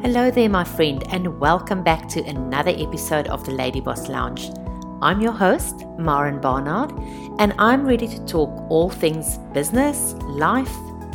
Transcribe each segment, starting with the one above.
Hello there, my friend, and welcome back to another episode of the Lady Boss Lounge. I'm your host, Maren Barnard, and I'm ready to talk all things business, life,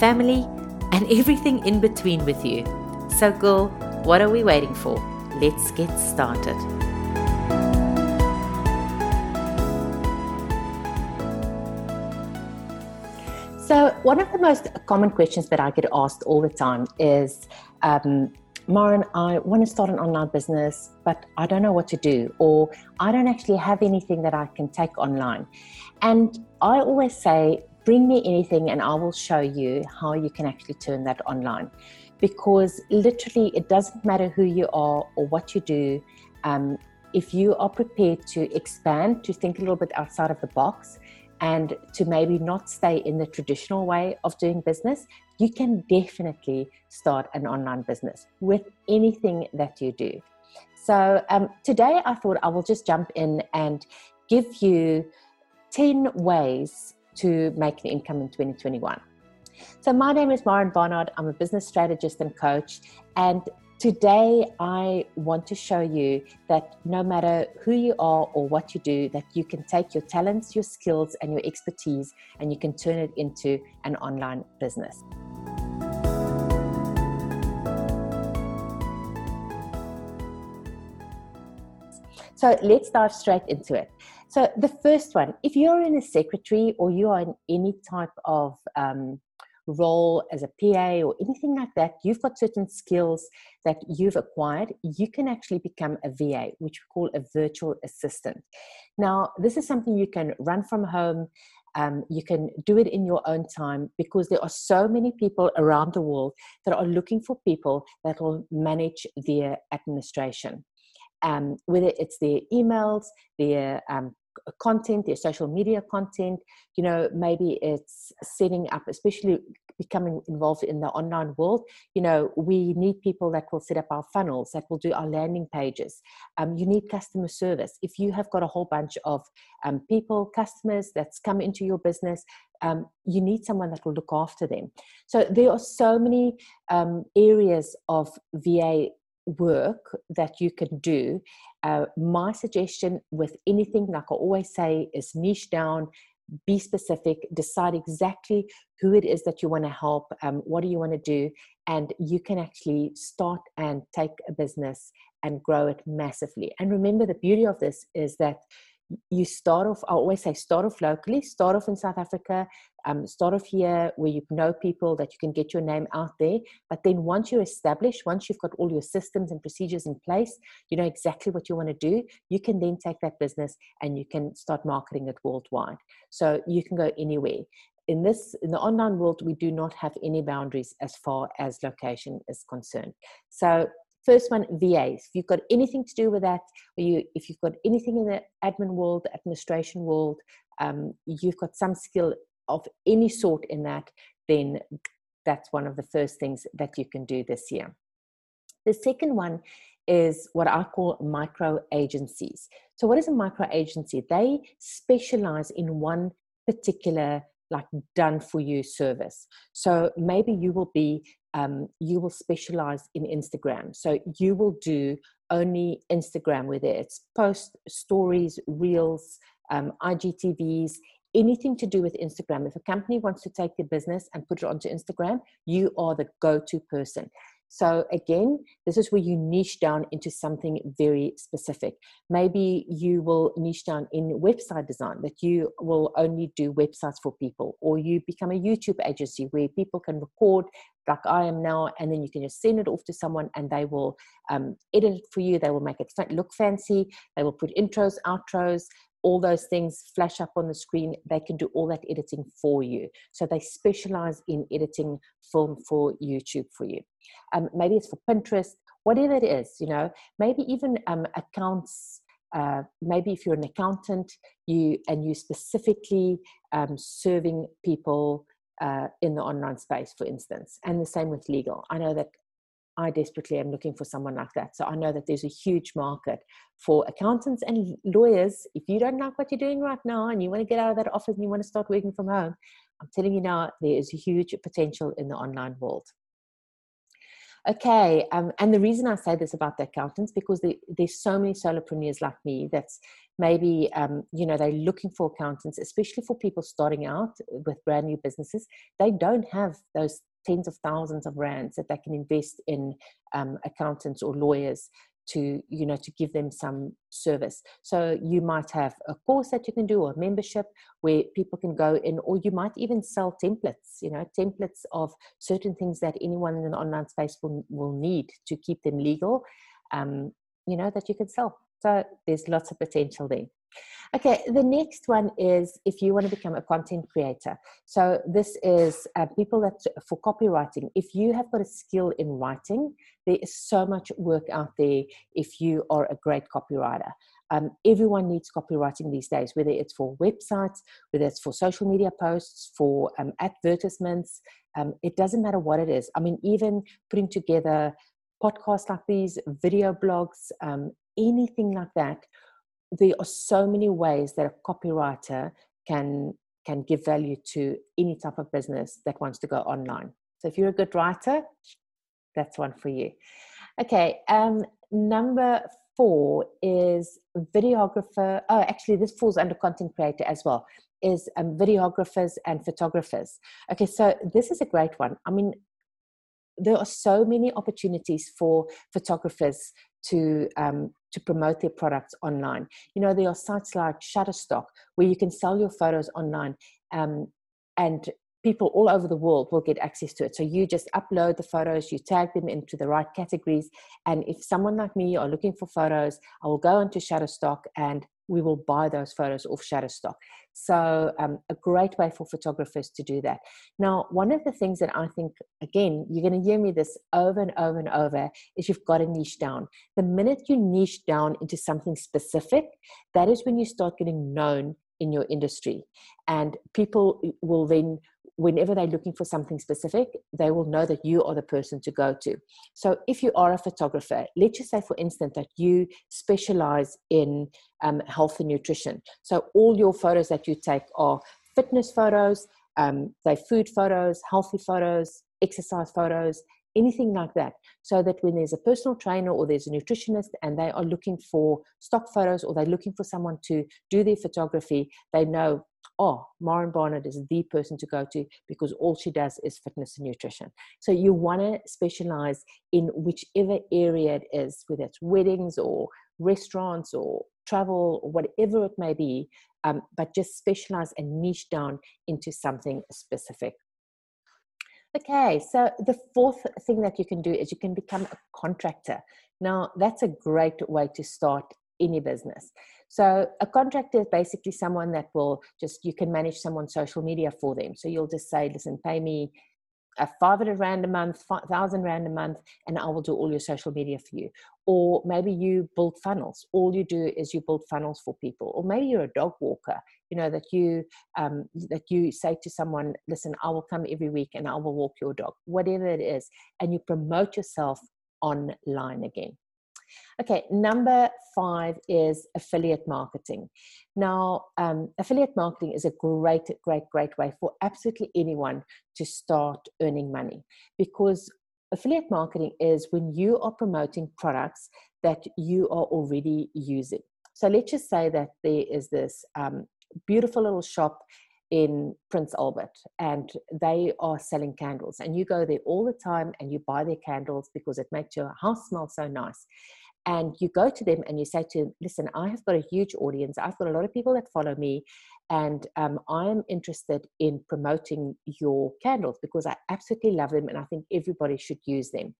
family, and everything in between with you. So, girl, what are we waiting for? Let's get started. So, one of the most common questions that I get asked all the time is um, Maren, I want to start an online business, but I don't know what to do, or I don't actually have anything that I can take online. And I always say, bring me anything and I will show you how you can actually turn that online. Because literally, it doesn't matter who you are or what you do. Um, if you are prepared to expand, to think a little bit outside of the box, and to maybe not stay in the traditional way of doing business, you can definitely start an online business with anything that you do. So, um, today I thought I will just jump in and give you 10 ways to make an income in 2021. So, my name is Maren Barnard. I'm a business strategist and coach. And Today, I want to show you that no matter who you are or what you do, that you can take your talents, your skills, and your expertise and you can turn it into an online business. So let's dive straight into it. So, the first one if you're in a secretary or you are in any type of um, role as a PA or anything like that, you've got certain skills that you've acquired, you can actually become a VA, which we call a virtual assistant. Now, this is something you can run from home. Um, you can do it in your own time because there are so many people around the world that are looking for people that will manage their administration. Um, whether it's their emails, their um, content, their social media content. You know, maybe it's setting up, especially becoming involved in the online world. You know, we need people that will set up our funnels, that will do our landing pages. Um, you need customer service. If you have got a whole bunch of um, people, customers that's come into your business, um, you need someone that will look after them. So there are so many um, areas of VA work that you can do. Uh, my suggestion with anything, like I always say, is niche down, be specific, decide exactly who it is that you want to help, um, what do you want to do, and you can actually start and take a business and grow it massively. And remember, the beauty of this is that you start off, I always say, start off locally, start off in South Africa, um, start off here where you know people that you can get your name out there. But then once you're established, once you've got all your systems and procedures in place, you know exactly what you want to do, you can then take that business and you can start marketing it worldwide. So you can go anywhere. In this, in the online world, we do not have any boundaries as far as location is concerned. So First one, VAs. If you've got anything to do with that, or you, if you've got anything in the admin world, administration world, um, you've got some skill of any sort in that, then that's one of the first things that you can do this year. The second one is what I call micro agencies. So, what is a micro agency? They specialize in one particular like done for you service. So maybe you will be um, you will specialize in Instagram. So you will do only Instagram, whether it's post stories, reels, um, IGTVs, anything to do with Instagram. If a company wants to take their business and put it onto Instagram, you are the go to person. So, again, this is where you niche down into something very specific. Maybe you will niche down in website design, that you will only do websites for people, or you become a YouTube agency where people can record like I am now, and then you can just send it off to someone and they will um, edit it for you. They will make it look fancy. They will put intros, outros, all those things flash up on the screen. They can do all that editing for you. So they specialize in editing film for YouTube for you. Um, maybe it's for Pinterest, whatever it is, you know, maybe even um, accounts. Uh, maybe if you're an accountant, you and you specifically um, serving people uh, in the online space, for instance, and the same with legal. I know that I desperately am looking for someone like that. So I know that there's a huge market for accountants and lawyers. If you don't like what you're doing right now and you want to get out of that office and you want to start working from home, I'm telling you now, there is a huge potential in the online world. Okay, um, and the reason I say this about the accountants because there's so many solopreneurs like me that's maybe um, you know they're looking for accountants, especially for people starting out with brand new businesses. They don't have those tens of thousands of rands that they can invest in um, accountants or lawyers to you know to give them some service. So you might have a course that you can do or a membership where people can go in or you might even sell templates you know templates of certain things that anyone in the online space will, will need to keep them legal um, you know that you can sell. So there's lots of potential there Okay, the next one is if you want to become a content creator. So this is uh, people that for copywriting. If you have got a skill in writing, there is so much work out there. If you are a great copywriter, um, everyone needs copywriting these days, whether it's for websites, whether it's for social media posts, for um, advertisements. Um, it doesn't matter what it is. I mean, even putting together podcasts like these, video blogs, um, anything like that there are so many ways that a copywriter can can give value to any type of business that wants to go online. So if you're a good writer, that's one for you. Okay, um, number four is videographer. Oh, actually, this falls under content creator as well. Is um, videographers and photographers. Okay, so this is a great one. I mean, there are so many opportunities for photographers to um, to promote their products online. You know, there are sites like Shutterstock where you can sell your photos online, um, and people all over the world will get access to it. So you just upload the photos, you tag them into the right categories, and if someone like me are looking for photos, I will go into Shutterstock and we will buy those photos off Shutterstock. So, um, a great way for photographers to do that. Now, one of the things that I think, again, you're going to hear me this over and over and over, is you've got to niche down. The minute you niche down into something specific, that is when you start getting known in your industry. And people will then whenever they're looking for something specific, they will know that you are the person to go to. So, if you are a photographer, let's just say, for instance, that you specialize in um, health and nutrition. So, all your photos that you take are fitness photos, um, they're food photos, healthy photos, exercise photos, anything like that. So that when there's a personal trainer or there's a nutritionist and they are looking for stock photos or they're looking for someone to do their photography, they know oh, Maren Barnard is the person to go to because all she does is fitness and nutrition. So you want to specialize in whichever area it is, whether it's weddings or restaurants or travel whatever it may be, um, but just specialize and niche down into something specific. Okay, so the fourth thing that you can do is you can become a contractor. Now, that's a great way to start any business. So a contractor is basically someone that will just you can manage someone's social media for them. So you'll just say, listen, pay me a 500 rand a month, 1000 rand a month, and I will do all your social media for you. Or maybe you build funnels. All you do is you build funnels for people. Or maybe you're a dog walker, you know, that you um, that you say to someone, listen, I will come every week and I will walk your dog, whatever it is, and you promote yourself online again. Okay, number five is affiliate marketing. Now, um, affiliate marketing is a great, great, great way for absolutely anyone to start earning money because affiliate marketing is when you are promoting products that you are already using. So let's just say that there is this um, beautiful little shop in Prince Albert and they are selling candles and you go there all the time and you buy their candles because it makes your house smell so nice and you go to them and you say to them listen i have got a huge audience. I've got a lot of people that follow me and um, i'm interested in promoting your candles because i absolutely love them and i think everybody should use them.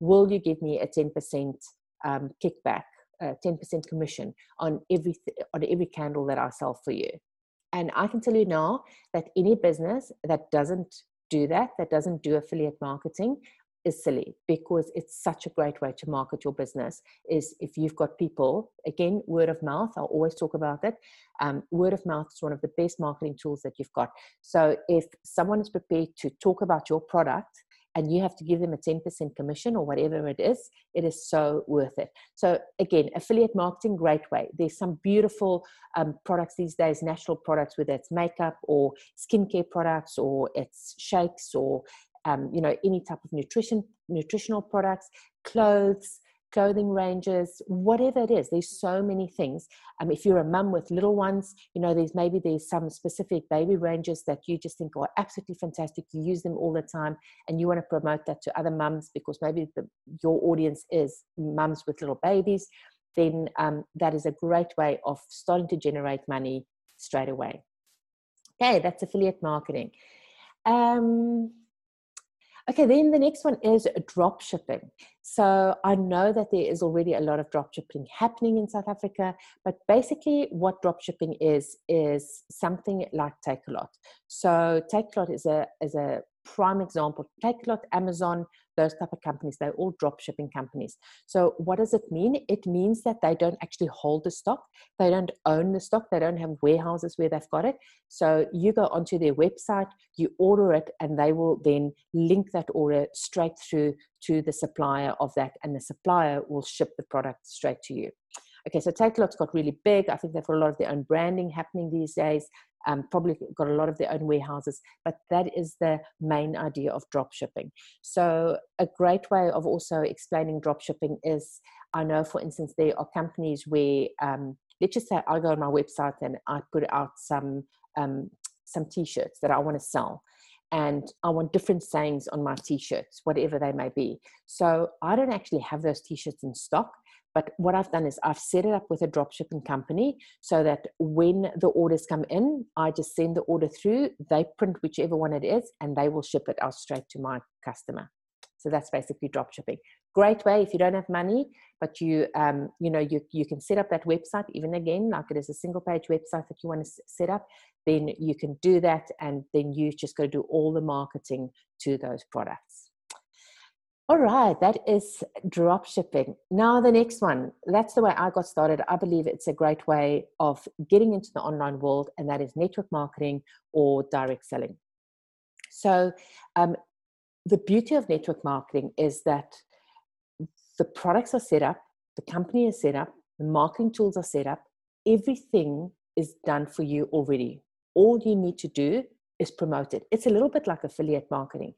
Will you give me a 10% um, kickback uh, 10% commission on every on every candle that i sell for you? And i can tell you now that any business that doesn't do that that doesn't do affiliate marketing is silly because it's such a great way to market your business is if you've got people again word of mouth i'll always talk about that um, word of mouth is one of the best marketing tools that you've got so if someone is prepared to talk about your product and you have to give them a 10% commission or whatever it is, it is so worth it. So, again, affiliate marketing, great way. There's some beautiful um, products these days, natural products, whether it's makeup or skincare products or it's shakes or um, you know any type of nutrition nutritional products, clothes, clothing ranges, whatever it is. There's so many things. Um, if you're a mum with little ones, you know, there's maybe there's some specific baby ranges that you just think are absolutely fantastic. You use them all the time, and you want to promote that to other mums because maybe the, your audience is mums with little babies. Then um, that is a great way of starting to generate money straight away. Okay, that's affiliate marketing. Um, Okay, then the next one is drop shipping. So I know that there is already a lot of drop shipping happening in South Africa, but basically what drop shipping is is something like Takealot. So Takealot is a is a prime example. Takealot, Amazon, those type of companies they're all drop shipping companies. So what does it mean? It means that they don't actually hold the stock. They don't own the stock. They don't have warehouses where they've got it. So you go onto their website you order it and they will then link that order straight through to the supplier of that and the supplier will ship the product straight to you okay so takealot's got really big i think they've got a lot of their own branding happening these days um, probably got a lot of their own warehouses, but that is the main idea of drop shipping. So, a great way of also explaining drop shipping is I know, for instance, there are companies where, um, let's just say I go on my website and I put out some um, some t-shirts that I want to sell and I want different sayings on my t-shirts, whatever they may be. So I don't actually have those t-shirts in stock. But what I've done is I've set it up with a drop shipping company so that when the orders come in, I just send the order through, they print whichever one it is, and they will ship it out straight to my customer. So that's basically drop shipping. Great way if you don't have money, but you um, you know you you can set up that website even again like it is a single page website that you want to set up. Then you can do that, and then you just got to do all the marketing to those products. All right, that is drop shipping. Now, the next one, that's the way I got started. I believe it's a great way of getting into the online world, and that is network marketing or direct selling. So, um, the beauty of network marketing is that the products are set up, the company is set up, the marketing tools are set up, everything is done for you already. All you need to do is promote it. It's a little bit like affiliate marketing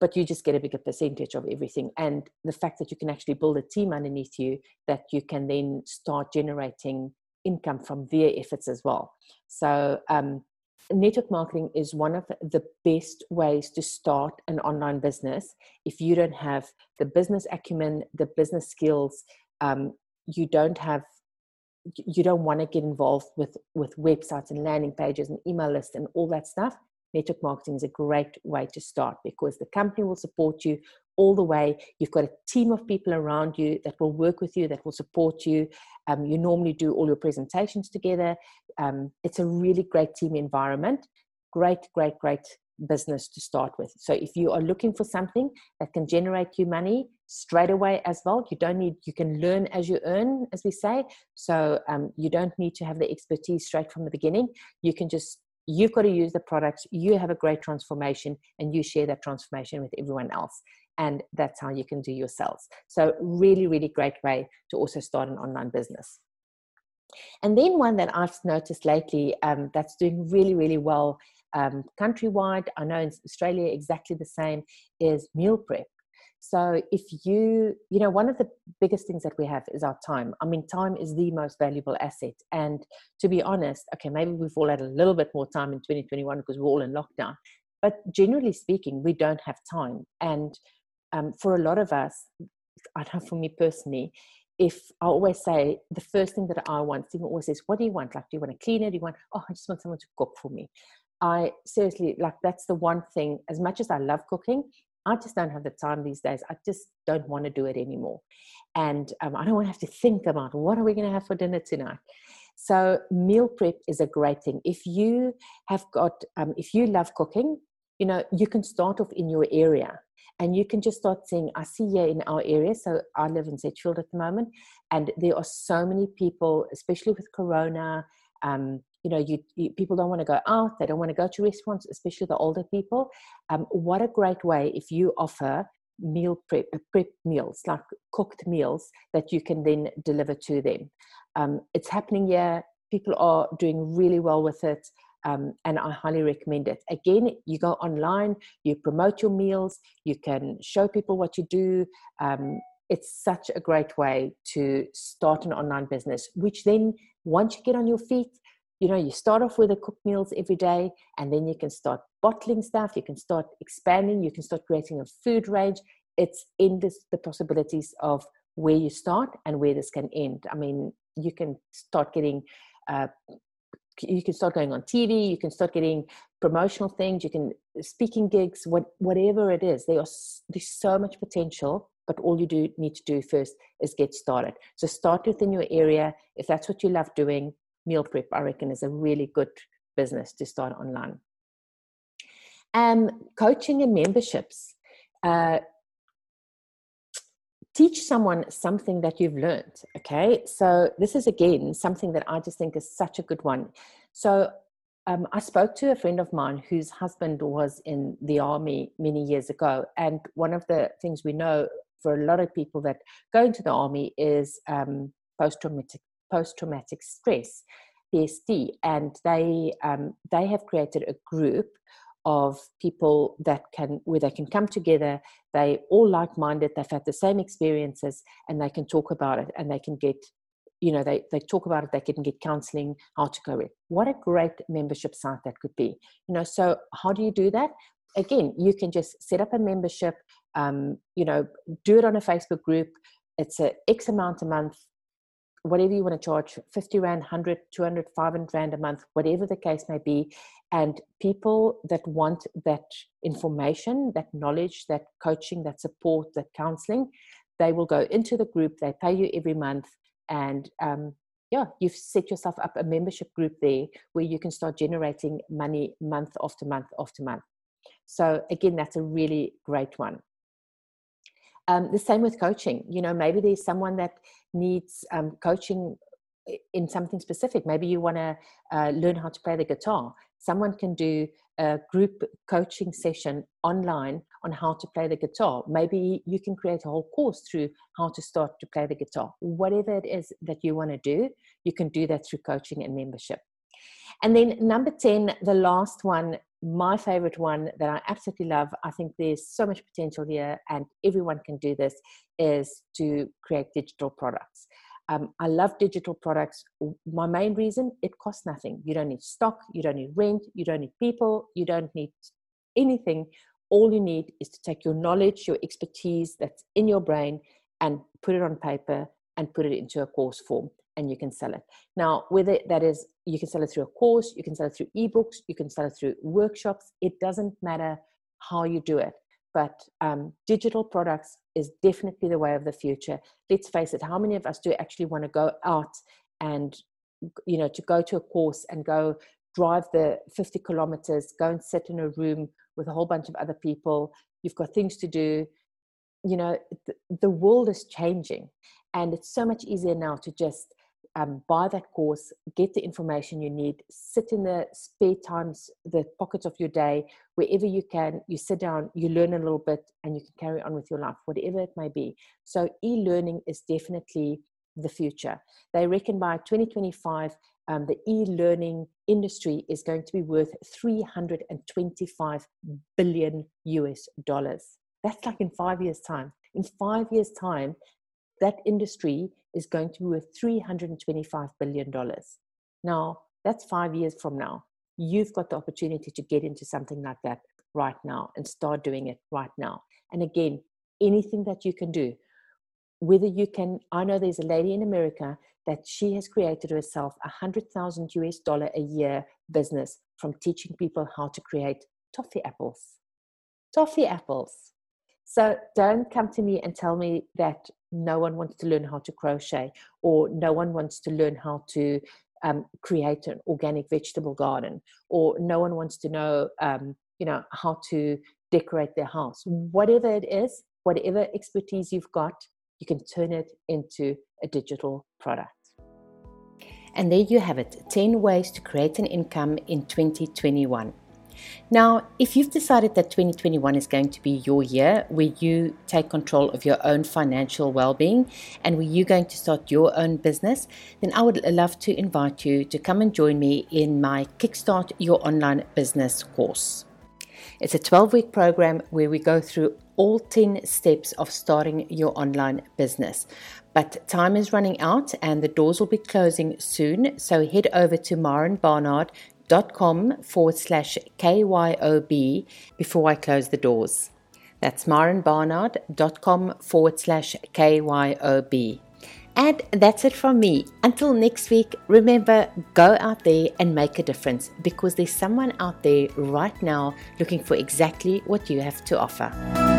but you just get a bigger percentage of everything. And the fact that you can actually build a team underneath you that you can then start generating income from their efforts as well. So, um, network marketing is one of the best ways to start an online business if you don't have the business acumen, the business skills, um, you don't have you don't want to get involved with with websites and landing pages and email lists and all that stuff network marketing is a great way to start because the company will support you all the way. You've got a team of people around you that will work with you, that will support you. Um, you normally do all your presentations together. Um, it's a really great team environment. Great, great, great business to start with. So if you are looking for something that can generate you money straight away as well, you don't need, you can learn as you earn, as we say. So um, you don't need to have the expertise straight from the beginning. You can just you've got to use the products you have a great transformation and you share that transformation with everyone else. And that's how you can do your sales. So really really great way to also start an online business. And then one that i've noticed lately um, that's doing really really well um, countrywide i know in australia exactly the same is meal prep so if you, you know, one of the biggest things that we have is our time. I mean, time is the most valuable asset. And to be honest, okay, maybe we've all had a little bit more time in 2021 because we're all in lockdown. But generally speaking, we don't have time. And um, for a lot of us, I don't know for me personally, if I always say the first thing that I want, Stephen always says, What do you want? Like, do you want a cleaner? Do you want, oh, I just want someone to cook for me. I seriously like that's the one thing, as much as I love cooking, I just don't have the time these days. I just don't want to do it anymore. And um, I don't want to have to think about what are we going to have for dinner tonight. So meal prep is a great thing. If you have got, um, if you love cooking, you know, you can start off in your area and you can just start saying, I see here in our area. So I live in Sedgefield at the moment, and there are so many people, especially with Corona, um, you know you, you, people don't want to go out they don't want to go to restaurants especially the older people um, what a great way if you offer meal prep uh, prep meals like cooked meals that you can then deliver to them um, it's happening here people are doing really well with it um, and I highly recommend it. Again, you go online, you promote your meals, you can show people what you do. Um, it's such a great way to start an online business, which then once you get on your feet, you know, you start off with the cooked meals every day, and then you can start bottling stuff, you can start expanding, you can start creating a food range. It's endless the possibilities of where you start and where this can end. I mean, you can start getting uh, you can start going on TV, you can start getting promotional things, you can speaking gigs, what, whatever it is. There are, there's so much potential, but all you do need to do first is get started. So start within your area. If that's what you love doing, meal prep, I reckon, is a really good business to start online. Um, coaching and memberships. Uh, teach someone something that you've learned okay so this is again something that i just think is such a good one so um, i spoke to a friend of mine whose husband was in the army many years ago and one of the things we know for a lot of people that go into the army is um, post-traumatic post-traumatic stress ptsd and they um, they have created a group of people that can where they can come together. They all like-minded they've had the same experiences and they can talk about it and they can get you know they, they talk about it they can get counseling how to go with what a great membership site that could be you know so how do you do that? Again you can just set up a membership um, you know do it on a facebook group. It's a x amount a month whatever you want to charge 50 rand 100 200 500 rand a month whatever the case may be and people that want that information that knowledge that coaching that support that counseling they will go into the group they pay you every month and um, yeah you've set yourself up a membership group there where you can start generating money month after month after month. So again that's a really great one um, the same with coaching. You know, maybe there's someone that needs um, coaching in something specific. Maybe you want to uh, learn how to play the guitar. Someone can do a group coaching session online on how to play the guitar. Maybe you can create a whole course through how to start to play the guitar. Whatever it is that you want to do, you can do that through coaching and membership. And then number 10, the last one my favorite one that I absolutely love, I think there's so much potential here and everyone can do this, is to create digital products. Um, I love digital products. My main reason, it costs nothing. You don't need stock, you don't need rent, you don't need people, you don't need anything. All you need is to take your knowledge, your expertise that's in your brain and put it on paper and put it into a course form and you can sell it. Now, with it, that is you can sell it through a course, you can sell it through ebooks, you can sell it through workshops. It doesn't matter how you do it, but um, digital products is definitely the way of the future. Let's face it. How many of us do actually want to go out and you know to go to a course and go drive the 50 kilometers, go and sit in a room with a whole bunch of other people. You've got things to do. You know, the, the world is changing, and it's so much easier now to just um, buy that course, get the information you need, sit in the spare times, the pockets of your day, wherever you can, you sit down, you learn a little bit, and you can carry on with your life, whatever it may be. So, e learning is definitely the future. They reckon by 2025, um, the e learning industry is going to be worth 325 billion US dollars. That's like in five years' time. In five years' time, that industry is going to be worth $325 billion. Now, that's five years from now. You've got the opportunity to get into something like that right now and start doing it right now. And again, anything that you can do, whether you can, I know there's a lady in America that she has created herself a hundred thousand US dollar a year business from teaching people how to create toffee apples. Toffee apples. So don't come to me and tell me that no one wants to learn how to crochet or no one wants to learn how to um, create an organic vegetable garden or no one wants to know um, you know how to decorate their house. Whatever it is whatever expertise you've got you can turn it into a digital product. And there you have it 10 ways to create an income in 2021 Now, if you've decided that 2021 is going to be your year where you take control of your own financial well being and where you're going to start your own business, then I would love to invite you to come and join me in my Kickstart Your Online Business course. It's a 12 week program where we go through all 10 steps of starting your online business. But time is running out and the doors will be closing soon. So head over to marenbarnard.com dot com forward slash KYOB before I close the doors. That's marenbarnard.com forward slash KYOB. And that's it from me. Until next week, remember go out there and make a difference because there's someone out there right now looking for exactly what you have to offer.